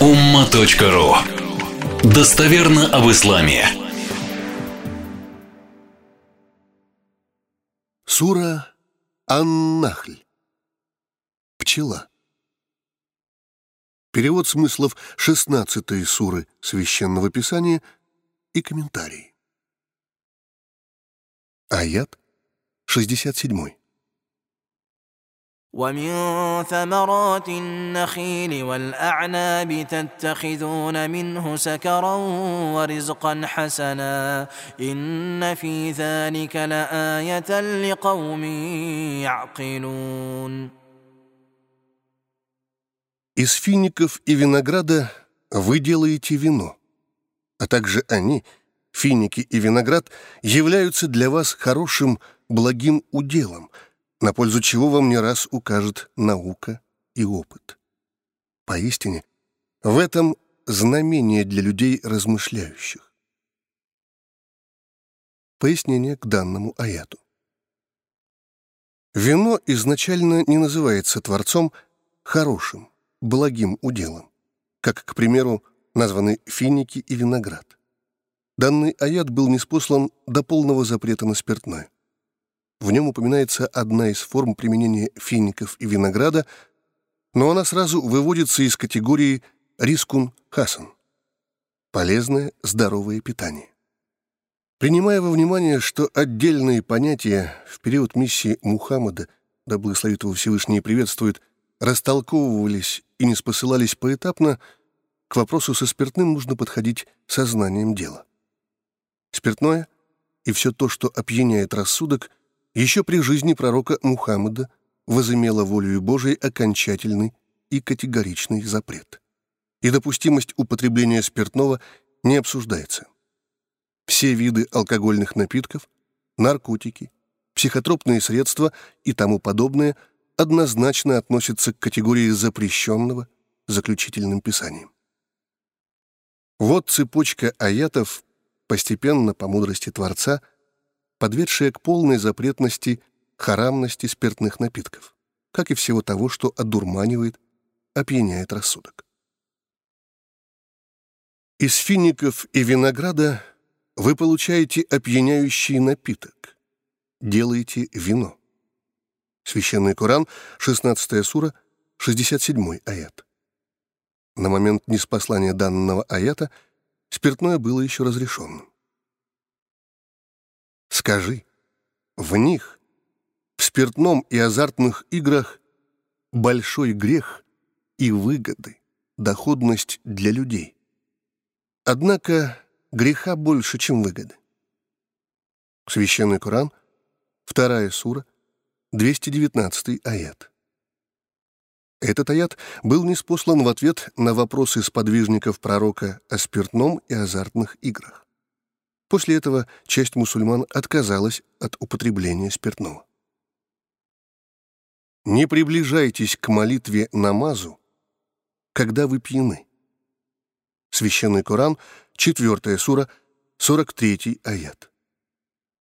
umma.ru Достоверно об исламе. Сура Ан-Нахль. Пчела. Перевод смыслов 16 суры Священного Писания и комментарий. Аят 67. ومن ثمرات النخيل والأعناب تتخذون منه سكرا ورزقا حسنا إن في ذلك لآية لقوم يعقلون Из фиников и винограда вы делаете вино, а также они, финики и виноград, являются для вас хорошим, благим уделом – на пользу чего вам не раз укажет наука и опыт. Поистине, в этом знамение для людей размышляющих. Пояснение к данному аяту. Вино изначально не называется Творцом хорошим, благим уделом, как, к примеру, названы финики и виноград. Данный аят был неспослан до полного запрета на спиртное. В нем упоминается одна из форм применения фиников и винограда, но она сразу выводится из категории рискун хасан – полезное, здоровое питание. Принимая во внимание, что отдельные понятия в период миссии Мухаммада, да благословит его Всевышний приветствует, растолковывались и не спосылались поэтапно, к вопросу со спиртным нужно подходить сознанием дела. Спиртное и все то, что опьяняет рассудок, еще при жизни пророка Мухаммада возымела волею Божией окончательный и категоричный запрет. И допустимость употребления спиртного не обсуждается. Все виды алкогольных напитков, наркотики, психотропные средства и тому подобное однозначно относятся к категории запрещенного заключительным писанием. Вот цепочка аятов, постепенно, по мудрости Творца, — подведшая к полной запретности, харамности спиртных напитков, как и всего того, что одурманивает, опьяняет рассудок. Из фиников и винограда вы получаете опьяняющий напиток, делаете вино. Священный Коран, 16 сура, 67 аят. На момент неспослания данного аята спиртное было еще разрешенным. Скажи, в них, в спиртном и азартных играх, большой грех и выгоды, доходность для людей. Однако греха больше, чем выгоды. Священный Коран, вторая сура, 219 аят. Этот аят был неспослан в ответ на вопросы сподвижников пророка о спиртном и азартных играх. После этого часть мусульман отказалась от употребления спиртного. Не приближайтесь к молитве намазу, когда вы пьяны. Священный Коран, 4 сура, 43 аят.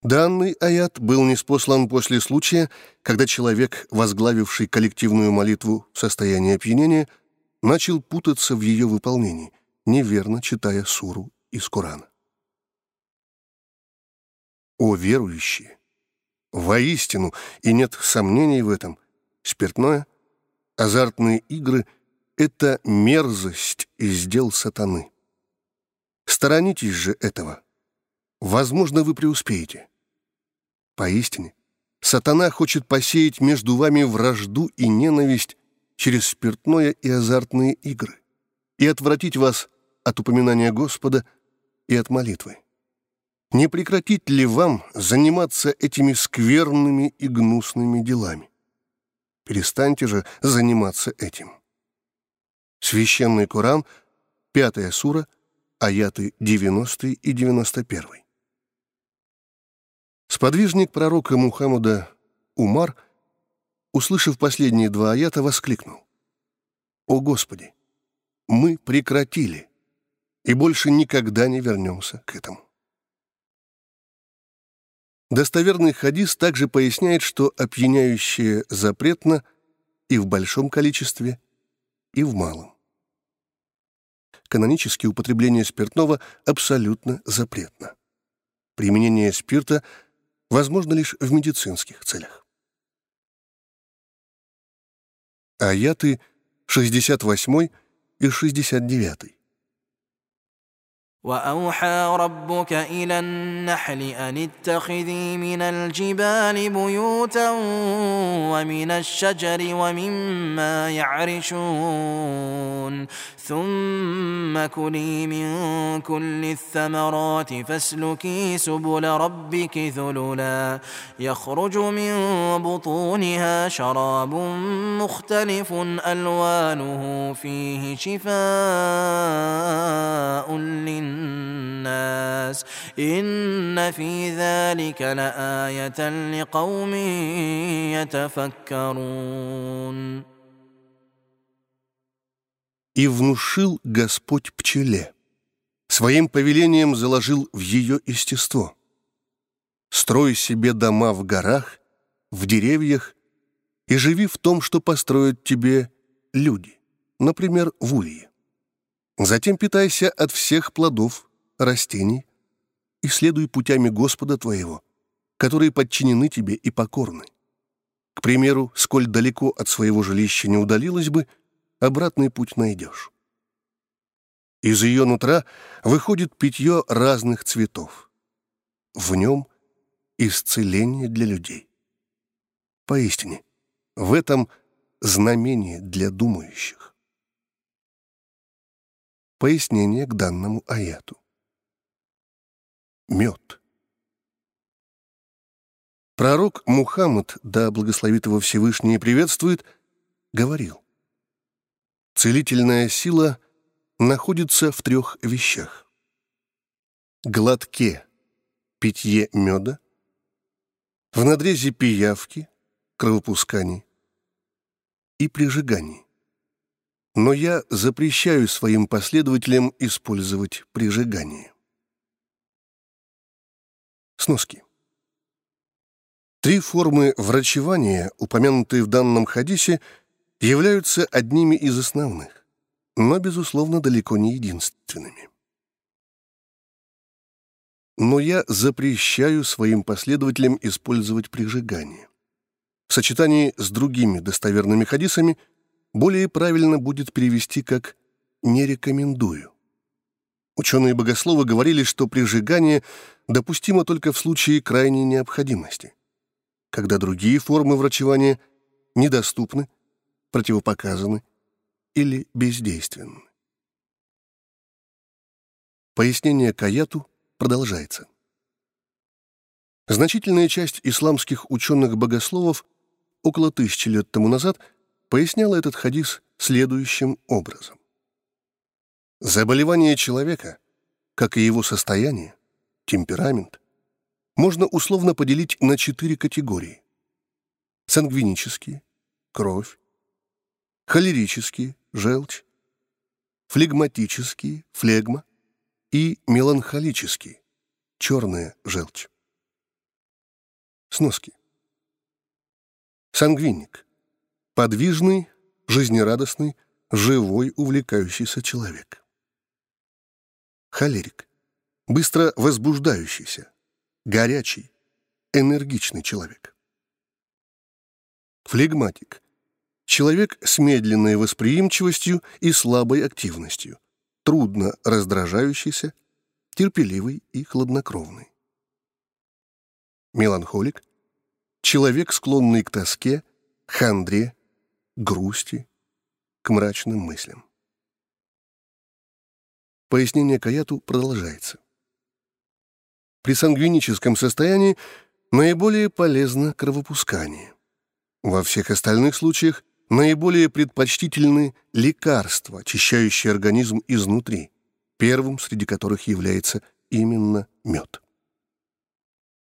Данный аят был неспослан после случая, когда человек, возглавивший коллективную молитву в состоянии опьянения, начал путаться в ее выполнении, неверно читая суру из Корана. О верующие! Воистину, и нет сомнений в этом, спиртное, азартные игры — это мерзость из дел сатаны. Сторонитесь же этого. Возможно, вы преуспеете. Поистине, сатана хочет посеять между вами вражду и ненависть через спиртное и азартные игры и отвратить вас от упоминания Господа и от молитвы. Не прекратить ли вам заниматься этими скверными и гнусными делами? Перестаньте же заниматься этим. Священный Коран, пятая сура, аяты 90 и 91. Сподвижник пророка Мухаммада Умар, услышав последние два аята, воскликнул. «О Господи! Мы прекратили и больше никогда не вернемся к этому». Достоверный хадис также поясняет, что опьяняющее запретно и в большом количестве, и в малом. канонически употребление спиртного абсолютно запретно. Применение спирта возможно лишь в медицинских целях. Аяты 68 и 69. وأوحى ربك إلى النحل أن اتخذي من الجبال بيوتا ومن الشجر ومما يعرشون ثم كلي من كل الثمرات فاسلكي سبل ربك ذللا. يخرج من بطونها شراب مختلف ألوانه فيه شفاء للناس. ان في ذلك لايه لقوم يتفكرون И внушил Господь пчеле. Своим повелением заложил в ее естество. Строй себе дома в горах, в деревьях и живи в том, что построят тебе люди, например, в улье. Затем питайся от всех плодов, растений и следуй путями Господа твоего, которые подчинены тебе и покорны. К примеру, сколь далеко от своего жилища не удалилась бы — обратный путь найдешь. Из ее нутра выходит питье разных цветов. В нем исцеление для людей. Поистине, в этом знамение для думающих. Пояснение к данному аяту. Мед. Пророк Мухаммад, да благословит его Всевышний приветствует, говорил, Целительная сила находится в трех вещах. Глотке питье меда, в надрезе пиявки, кровопускании и прижигании. Но я запрещаю своим последователям использовать прижигание. Сноски. Три формы врачевания, упомянутые в данном хадисе, являются одними из основных, но, безусловно, далеко не единственными. Но я запрещаю своим последователям использовать прижигание. В сочетании с другими достоверными хадисами более правильно будет перевести как «не рекомендую». Ученые-богословы говорили, что прижигание допустимо только в случае крайней необходимости, когда другие формы врачевания недоступны противопоказаны или бездейственны. Пояснение Каяту продолжается. Значительная часть исламских ученых-богословов около тысячи лет тому назад поясняла этот хадис следующим образом. Заболевание человека, как и его состояние, темперамент, можно условно поделить на четыре категории. Сангвинические, кровь, холерические, желчь, флегматические, флегма и меланхолические, черная желчь. Сноски. Сангвиник. Подвижный, жизнерадостный, живой, увлекающийся человек. Холерик. Быстро возбуждающийся, горячий, энергичный человек. Флегматик. Человек с медленной восприимчивостью и слабой активностью, трудно раздражающийся, терпеливый и хладнокровный. Меланхолик — человек, склонный к тоске, хандре, грусти, к мрачным мыслям. Пояснение Каяту продолжается. При сангвиническом состоянии наиболее полезно кровопускание. Во всех остальных случаях наиболее предпочтительны лекарства, очищающие организм изнутри, первым среди которых является именно мед.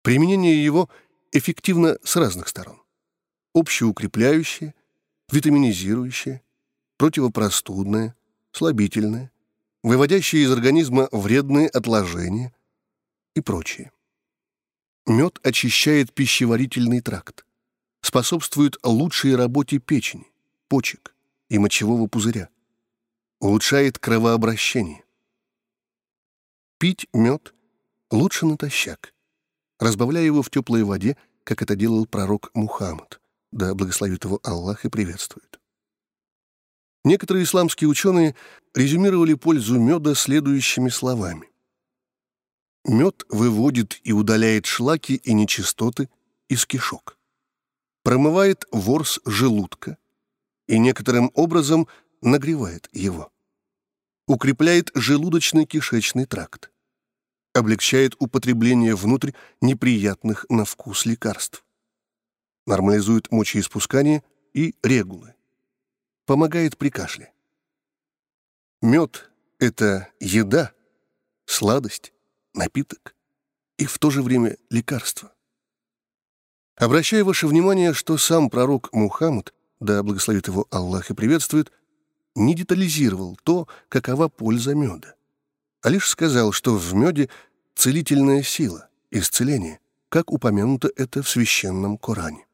Применение его эффективно с разных сторон. Общеукрепляющее, витаминизирующее, противопростудное, слабительное, выводящее из организма вредные отложения и прочее. Мед очищает пищеварительный тракт, способствует лучшей работе печени, почек и мочевого пузыря, улучшает кровообращение. Пить мед лучше натощак, разбавляя его в теплой воде, как это делал пророк Мухаммад, да благословит его Аллах и приветствует. Некоторые исламские ученые резюмировали пользу меда следующими словами. Мед выводит и удаляет шлаки и нечистоты из кишок, промывает ворс желудка и некоторым образом нагревает его, укрепляет желудочно-кишечный тракт, облегчает употребление внутрь неприятных на вкус лекарств, нормализует мочеиспускание и регулы, помогает при кашле. Мед — это еда, сладость, напиток и в то же время лекарство. Обращаю ваше внимание, что сам пророк Мухаммад, да благословит его Аллах и приветствует, не детализировал то, какова польза меда, а лишь сказал, что в меде целительная сила, исцеление, как упомянуто это в священном Коране.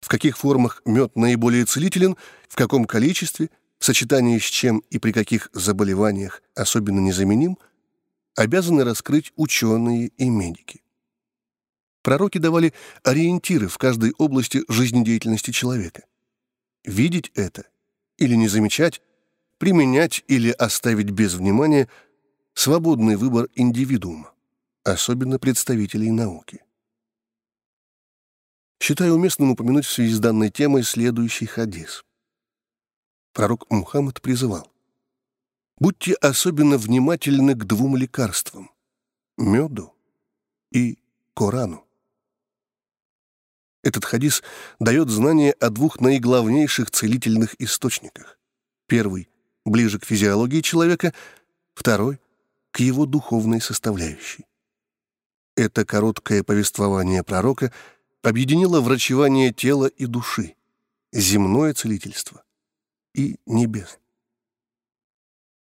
В каких формах мед наиболее целителен, в каком количестве, в сочетании с чем и при каких заболеваниях особенно незаменим – обязаны раскрыть ученые и медики. Пророки давали ориентиры в каждой области жизнедеятельности человека. Видеть это или не замечать, применять или оставить без внимания – свободный выбор индивидуума, особенно представителей науки. Считаю уместным упомянуть в связи с данной темой следующий хадис. Пророк Мухаммад призывал Будьте особенно внимательны к двум лекарствам — меду и Корану. Этот хадис дает знание о двух наиглавнейших целительных источниках. Первый — ближе к физиологии человека, второй — к его духовной составляющей. Это короткое повествование пророка объединило врачевание тела и души, земное целительство и небесное.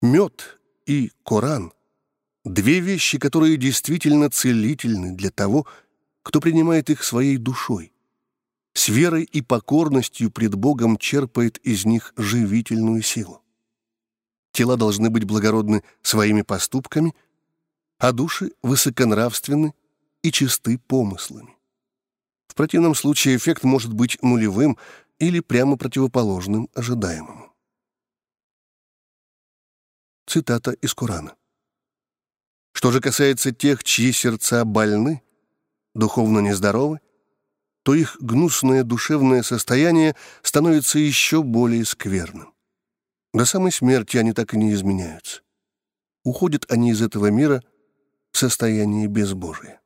Мед и Коран — две вещи, которые действительно целительны для того, кто принимает их своей душой. С верой и покорностью пред Богом черпает из них живительную силу. Тела должны быть благородны своими поступками, а души высоконравственны и чисты помыслами. Противном случае эффект может быть нулевым или прямо противоположным ожидаемому. Цитата из Корана. Что же касается тех, чьи сердца больны, духовно нездоровы, то их гнусное душевное состояние становится еще более скверным. До самой смерти они так и не изменяются. Уходят они из этого мира в состоянии безбожия.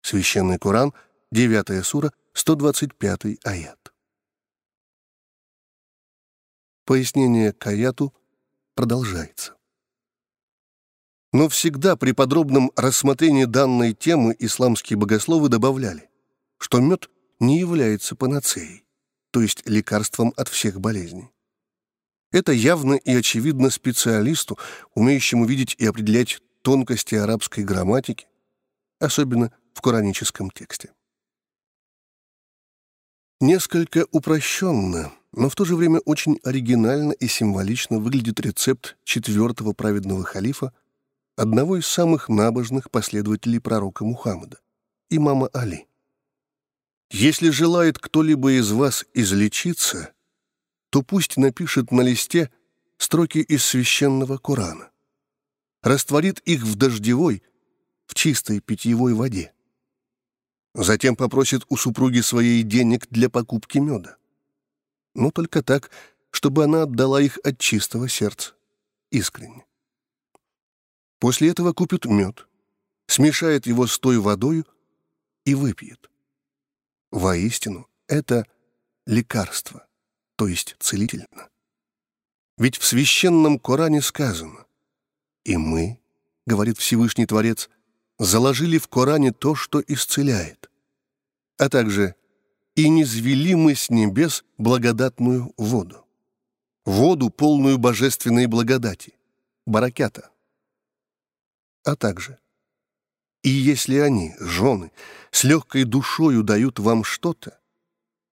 Священный Коран, 9 сура, 125 аят. Пояснение к аяту продолжается. Но всегда при подробном рассмотрении данной темы исламские богословы добавляли, что мед не является панацеей, то есть лекарством от всех болезней. Это явно и очевидно специалисту, умеющему видеть и определять тонкости арабской грамматики, особенно в кораническом тексте. Несколько упрощенно но в то же время очень оригинально и символично выглядит рецепт четвертого праведного халифа, одного из самых набожных последователей пророка Мухаммада, имама Али. «Если желает кто-либо из вас излечиться, то пусть напишет на листе строки из священного Корана, растворит их в дождевой, в чистой питьевой воде. Затем попросит у супруги своей денег для покупки меда но только так, чтобы она отдала их от чистого сердца, искренне. После этого купит мед, смешает его с той водой и выпьет. Воистину, это лекарство, то есть целительно. Ведь в священном Коране сказано «И мы, — говорит Всевышний Творец, — заложили в Коране то, что исцеляет, а также и не звели мы с небес благодатную воду. Воду, полную божественной благодати, баракята. А также, и если они, жены, с легкой душою дают вам что-то,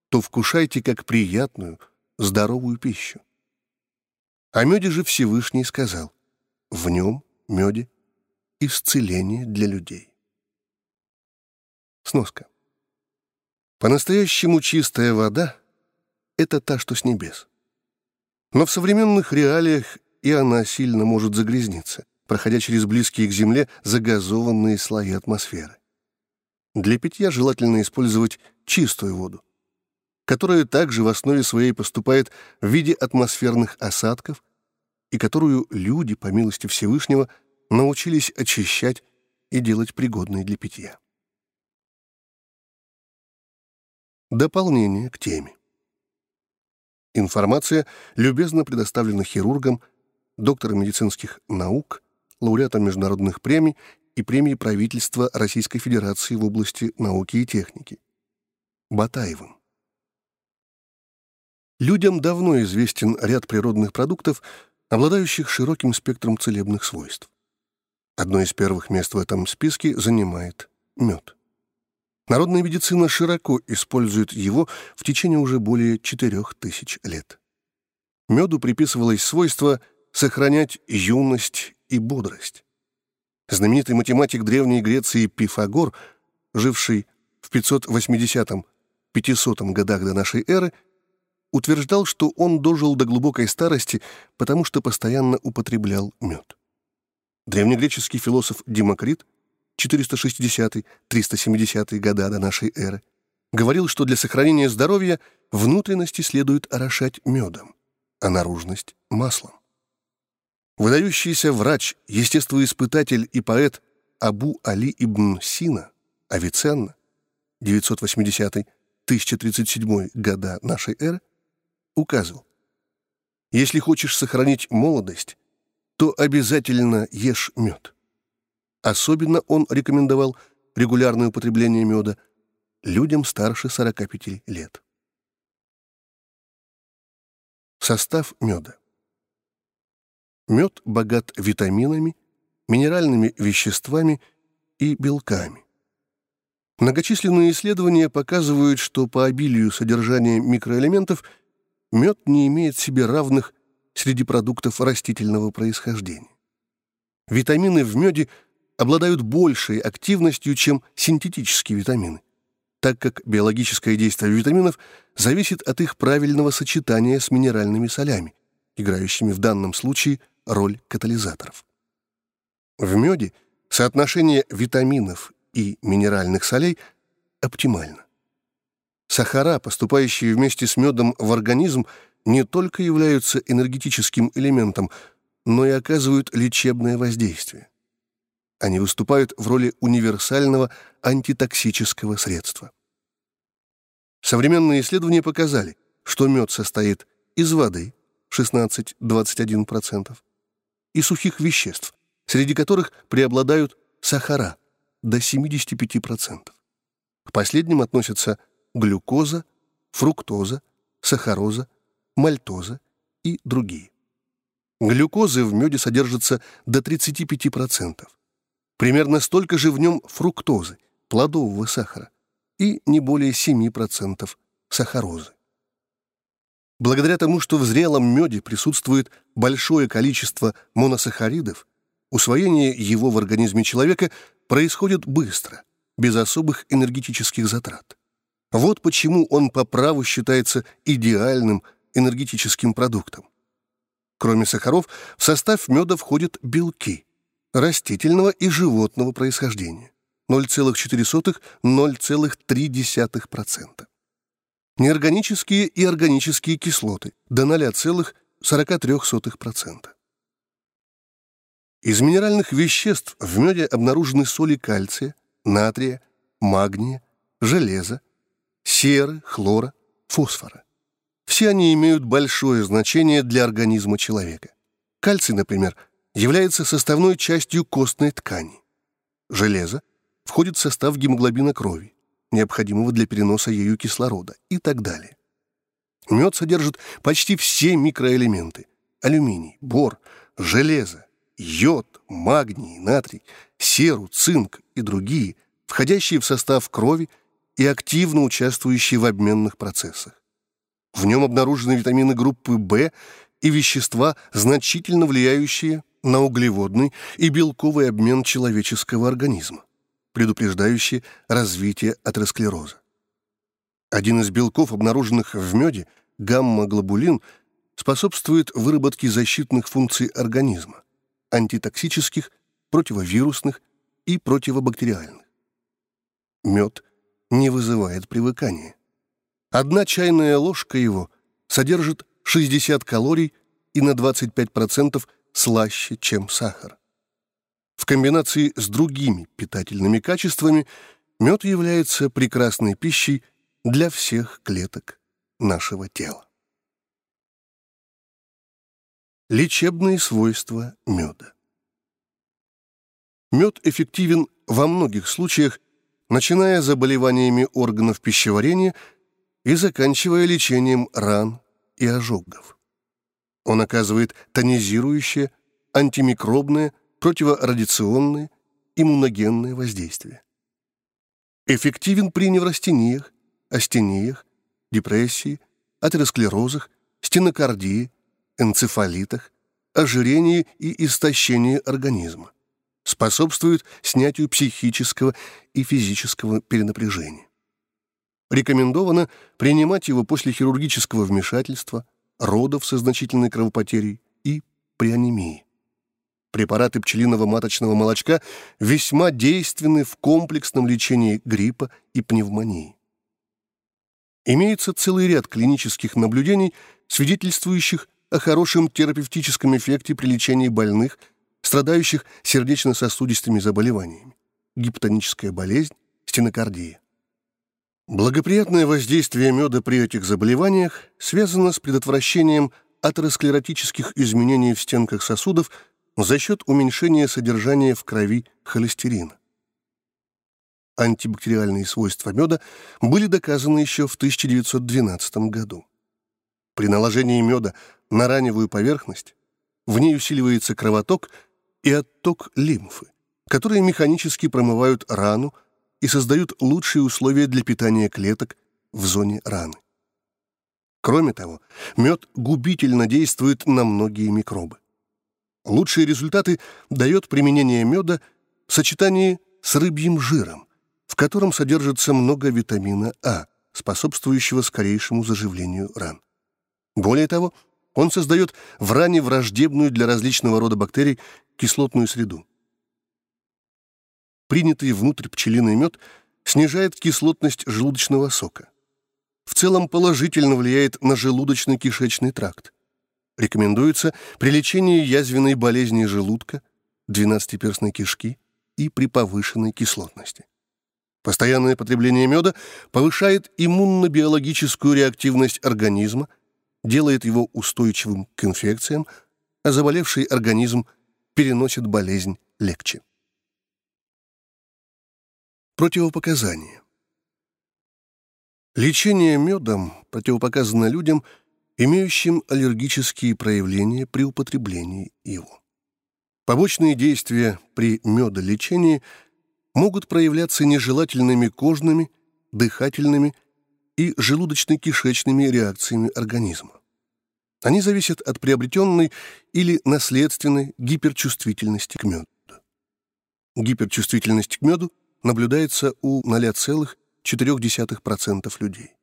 то вкушайте как приятную, здоровую пищу. О меде же Всевышний сказал, в нем, меде, исцеление для людей. Сноска. По-настоящему чистая вода — это та, что с небес. Но в современных реалиях и она сильно может загрязниться, проходя через близкие к Земле загазованные слои атмосферы. Для питья желательно использовать чистую воду, которая также в основе своей поступает в виде атмосферных осадков и которую люди, по милости Всевышнего, научились очищать и делать пригодной для питья. Дополнение к теме. Информация любезно предоставлена хирургом, доктором медицинских наук, лауреатом международных премий и премии правительства Российской Федерации в области науки и техники. Батаевым. Людям давно известен ряд природных продуктов, обладающих широким спектром целебных свойств. Одно из первых мест в этом списке занимает мед. Народная медицина широко использует его в течение уже более 4000 лет. Меду приписывалось свойство сохранять юность и бодрость. Знаменитый математик Древней Греции Пифагор, живший в 580-500 годах до нашей эры, утверждал, что он дожил до глубокой старости, потому что постоянно употреблял мед. Древнегреческий философ Демокрит 460-370 года до нашей эры говорил, что для сохранения здоровья внутренности следует орошать медом, а наружность — маслом. Выдающийся врач, естествоиспытатель и поэт Абу Али ибн Сина, Авиценна, 980-1037 года нашей эры, указывал, если хочешь сохранить молодость, то обязательно ешь мед. Особенно он рекомендовал регулярное употребление меда людям старше 45 лет. Состав меда. Мед богат витаминами, минеральными веществами и белками. Многочисленные исследования показывают, что по обилию содержания микроэлементов – мед не имеет себе равных среди продуктов растительного происхождения. Витамины в меде обладают большей активностью, чем синтетические витамины, так как биологическое действие витаминов зависит от их правильного сочетания с минеральными солями, играющими в данном случае роль катализаторов. В меде соотношение витаминов и минеральных солей оптимально. Сахара, поступающие вместе с медом в организм, не только являются энергетическим элементом, но и оказывают лечебное воздействие. Они выступают в роли универсального антитоксического средства. Современные исследования показали, что мед состоит из воды 16-21% и сухих веществ, среди которых преобладают сахара до 75%. К последним относятся глюкоза, фруктоза, сахароза, мальтоза и другие. Глюкозы в меде содержится до 35%. Примерно столько же в нем фруктозы, плодового сахара, и не более 7% сахарозы. Благодаря тому, что в зрелом меде присутствует большое количество моносахаридов, усвоение его в организме человека происходит быстро, без особых энергетических затрат. Вот почему он по праву считается идеальным энергетическим продуктом. Кроме сахаров, в состав меда входят белки растительного и животного происхождения 0,4-0,3%. Неорганические и органические кислоты до 0,43%. Из минеральных веществ в меде обнаружены соли кальция, натрия, магния, железа, серы, хлора, фосфора. Все они имеют большое значение для организма человека. Кальций, например, является составной частью костной ткани. Железо входит в состав гемоглобина крови, необходимого для переноса ею кислорода и так далее. Мед содержит почти все микроэлементы – алюминий, бор, железо, йод, магний, натрий, серу, цинк и другие, входящие в состав крови и активно участвующий в обменных процессах. В нем обнаружены витамины группы В и вещества, значительно влияющие на углеводный и белковый обмен человеческого организма, предупреждающие развитие атеросклероза. Один из белков, обнаруженных в меде, гамма-глобулин, способствует выработке защитных функций организма, антитоксических, противовирусных и противобактериальных. Мед не вызывает привыкания. Одна чайная ложка его содержит 60 калорий и на 25% слаще, чем сахар. В комбинации с другими питательными качествами мед является прекрасной пищей для всех клеток нашего тела. Лечебные свойства меда. Мед эффективен во многих случаях, начиная заболеваниями органов пищеварения и заканчивая лечением ран и ожогов. Он оказывает тонизирующее, антимикробное, противорадиационное, иммуногенное воздействие. Эффективен при неврастениях, астениях, депрессии, атеросклерозах, стенокардии, энцефалитах, ожирении и истощении организма. Способствует снятию психического и физического перенапряжения. Рекомендовано принимать его после хирургического вмешательства, родов со значительной кровопотерей и при анемии. Препараты пчелиного маточного молочка весьма действенны в комплексном лечении гриппа и пневмонии. Имеется целый ряд клинических наблюдений, свидетельствующих о хорошем терапевтическом эффекте при лечении больных, страдающих сердечно-сосудистыми заболеваниями, гипотоническая болезнь, стенокардия. Благоприятное воздействие меда при этих заболеваниях связано с предотвращением атеросклеротических изменений в стенках сосудов за счет уменьшения содержания в крови холестерина. Антибактериальные свойства меда были доказаны еще в 1912 году. При наложении меда на раневую поверхность в ней усиливается кровоток и отток лимфы, которые механически промывают рану и создают лучшие условия для питания клеток в зоне раны. Кроме того, мед губительно действует на многие микробы. Лучшие результаты дает применение меда в сочетании с рыбьим жиром, в котором содержится много витамина А, способствующего скорейшему заживлению ран. Более того, он создает в ране враждебную для различного рода бактерий кислотную среду. Принятый внутрь пчелиный мед снижает кислотность желудочного сока. В целом положительно влияет на желудочно-кишечный тракт. Рекомендуется при лечении язвенной болезни желудка, двенадцатиперстной кишки и при повышенной кислотности. Постоянное потребление меда повышает иммунно-биологическую реактивность организма, делает его устойчивым к инфекциям, а заболевший организм переносит болезнь легче. Противопоказания. Лечение медом противопоказано людям, имеющим аллергические проявления при употреблении его. Побочные действия при медолечении – могут проявляться нежелательными кожными, дыхательными и желудочно-кишечными реакциями организма. Они зависят от приобретенной или наследственной гиперчувствительности к меду. Гиперчувствительность к меду наблюдается у 0,4% людей.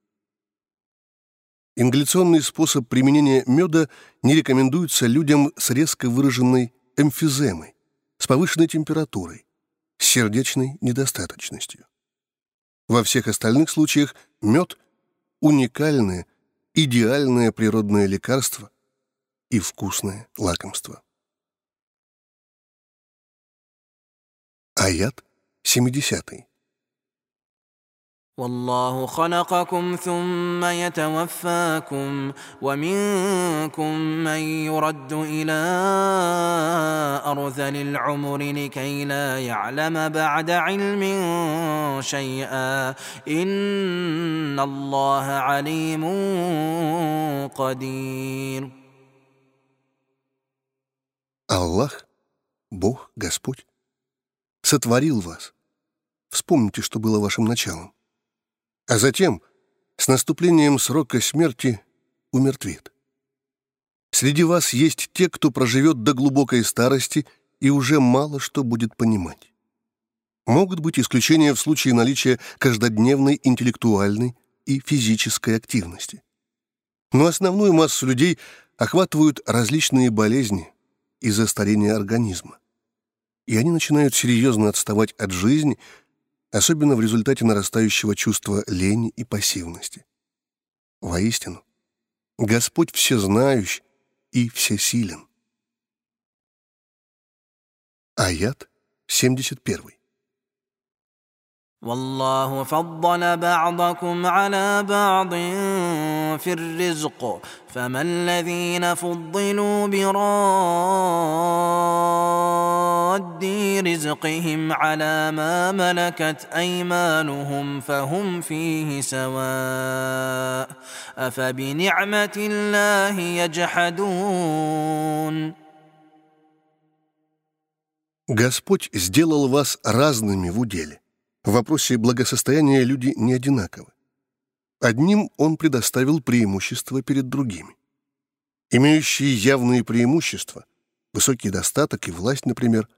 Ингаляционный способ применения меда не рекомендуется людям с резко выраженной эмфиземой, с повышенной температурой, с сердечной недостаточностью. Во всех остальных случаях мед – уникальное, идеальное природное лекарство и вкусное лакомство. Аят 70. والله خلقكم ثم يتوفاكم ومنكم من يرد الى ارذل العمر لكي لا يعلم بعد علم شيئا ان الله عليم قدير Аллах, Бог, Господь, сотворил вас. Вспомните, что было вашим началом а затем, с наступлением срока смерти, умертвит. Среди вас есть те, кто проживет до глубокой старости и уже мало что будет понимать. Могут быть исключения в случае наличия каждодневной интеллектуальной и физической активности. Но основную массу людей охватывают различные болезни из-за старения организма. И они начинают серьезно отставать от жизни, особенно в результате нарастающего чувства лени и пассивности. Воистину, Господь всезнающий и всесилен. Аят 71. والله فضل بعضكم على بعض في الرزق فما الذين فضلوا براد رزقهم على ما ملكت ايمانهم فهم فيه سواء افبنعمه الله يجحدون Господь сделал вас разными в уделе. В вопросе благосостояния люди не одинаковы. Одним он предоставил преимущество перед другими. Имеющие явные преимущества, высокий достаток и власть, например,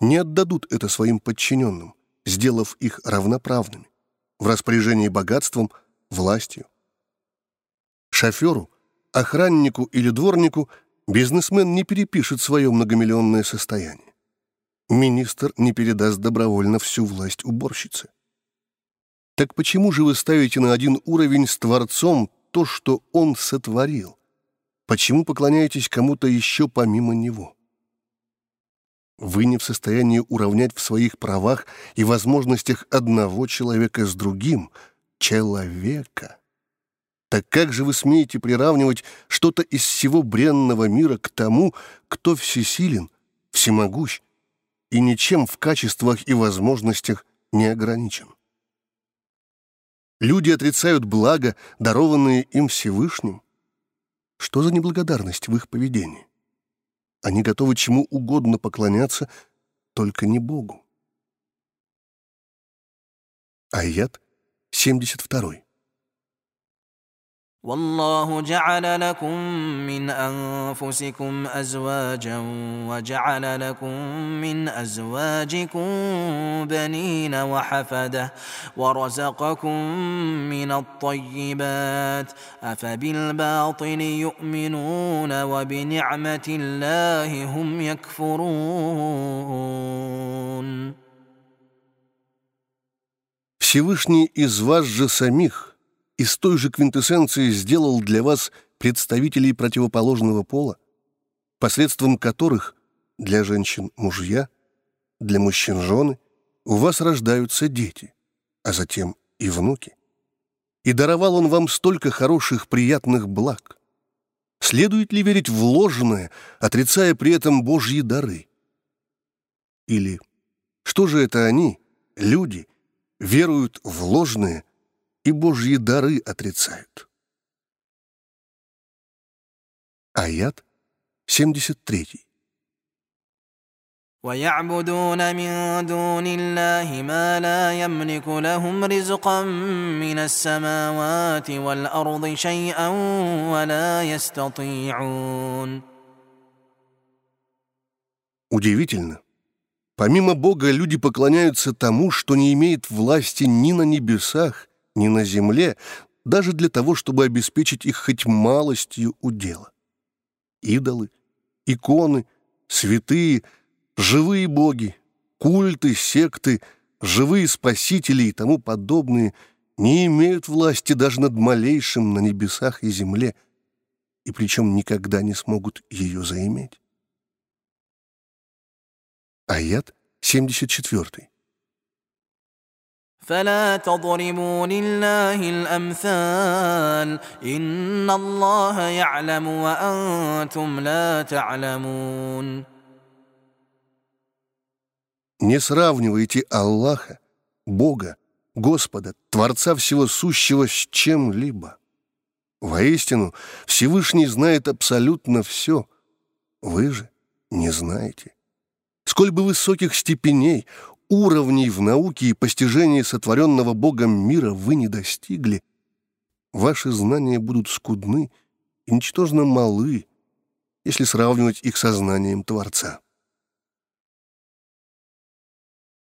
не отдадут это своим подчиненным, сделав их равноправными в распоряжении богатством, властью. Шоферу, охраннику или дворнику бизнесмен не перепишет свое многомиллионное состояние министр не передаст добровольно всю власть уборщице. Так почему же вы ставите на один уровень с Творцом то, что Он сотворил? Почему поклоняетесь кому-то еще помимо Него? Вы не в состоянии уравнять в своих правах и возможностях одного человека с другим — человека. Так как же вы смеете приравнивать что-то из всего бренного мира к тому, кто всесилен, всемогущ и ничем в качествах и возможностях не ограничен. Люди отрицают благо, дарованные им Всевышним. Что за неблагодарность в их поведении? Они готовы чему угодно поклоняться, только не Богу. Аят 72. والله جعل لكم من انفسكم ازواجا وجعل لكم من ازواجكم بنين وحفده ورزقكم من الطيبات افبالباطل يؤمنون وبنعمه الله هم يكفرون Всевышний из вас же самих – из той же квинтэссенции сделал для вас представителей противоположного пола, посредством которых для женщин мужья, для мужчин жены, у вас рождаются дети, а затем и внуки. И даровал он вам столько хороших, приятных благ. Следует ли верить в ложное, отрицая при этом Божьи дары? Или что же это они, люди, веруют в ложное, и Божьи дары отрицают. Аят 73. ويعبدون من دون الله ما لا يملك لهم رزقا من السماوات والارض شيئا ولا يستطيعون Удивительно. Помимо Бога люди поклоняются тому, что не имеет власти ни на небесах, ни на земле, даже для того, чтобы обеспечить их хоть малостью удела. Идолы, иконы, святые, живые боги, культы, секты, живые спасители и тому подобные не имеют власти даже над малейшим на небесах и земле, и причем никогда не смогут ее заиметь. Аят 74. فلا تضربوا لله الامثال ان الله يعلم وانتم لا تعلمون Не сравнивайте Аллаха, Бога, Господа, Творца всего сущего с чем-либо. Воистину, Всевышний знает абсолютно все. Вы же не знаете. Сколь бы высоких степеней, уровней в науке и постижении сотворенного Богом мира вы не достигли, ваши знания будут скудны и ничтожно малы если сравнивать их сознанием Творца.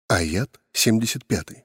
Аят 75.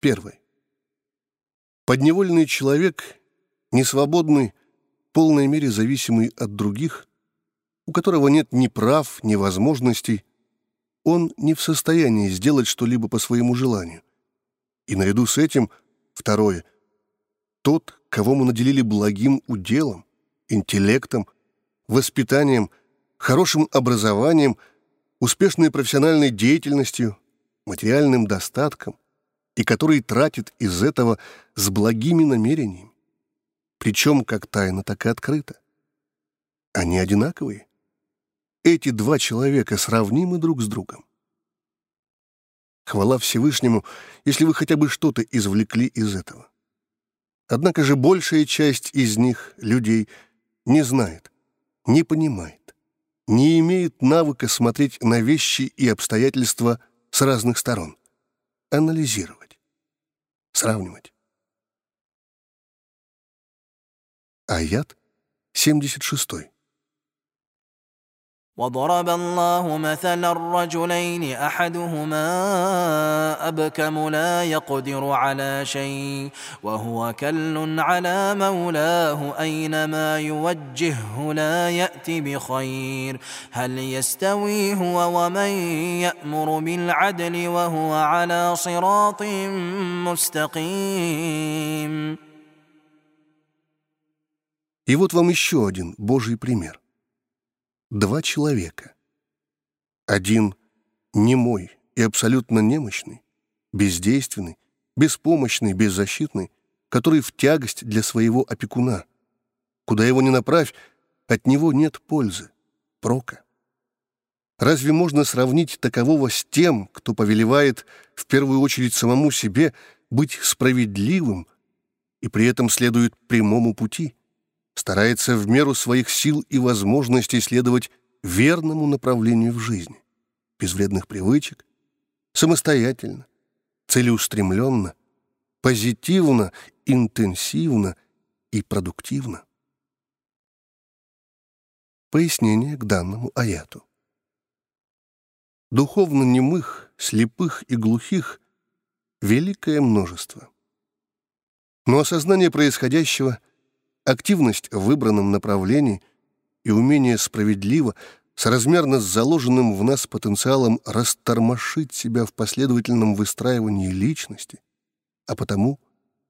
Первый. Подневольный человек, несвободный, в полной мере зависимый от других, у которого нет ни прав, ни возможностей, он не в состоянии сделать что-либо по своему желанию. И наряду с этим, второе, тот, кого мы наделили благим уделом, интеллектом, воспитанием, хорошим образованием, успешной профессиональной деятельностью, материальным достатком, и который тратит из этого с благими намерениями. Причем как тайно, так и открыто. Они одинаковые. Эти два человека сравнимы друг с другом. Хвала Всевышнему, если вы хотя бы что-то извлекли из этого. Однако же большая часть из них, людей, не знает, не понимает, не имеет навыка смотреть на вещи и обстоятельства с разных сторон, анализировать сравнивать. Аят 76. وضرب الله مثلا الرجلين احدهما ابكم لا يقدر على شيء وهو كل على مولاه اينما يوجهه لا يات بخير هل يستوي هو ومن يامر بالعدل وهو على صراط مستقيم И вот вам еще один Божий пример. Два человека. Один немой и абсолютно немощный, бездейственный, беспомощный, беззащитный, который в тягость для своего опекуна. Куда его ни направь, от него нет пользы, прока. Разве можно сравнить такового с тем, кто повелевает в первую очередь самому себе быть справедливым и при этом следует прямому пути? Старается в меру своих сил и возможностей следовать верному направлению в жизни, без вредных привычек, самостоятельно, целеустремленно, позитивно, интенсивно и продуктивно. Пояснение к данному аяту. Духовно немых, слепых и глухих великое множество. Но осознание происходящего — Активность в выбранном направлении и умение справедливо, соразмерно с заложенным в нас потенциалом растормошить себя в последовательном выстраивании личности, а потому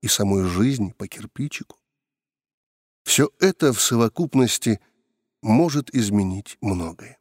и самой жизни по кирпичику. Все это в совокупности может изменить многое.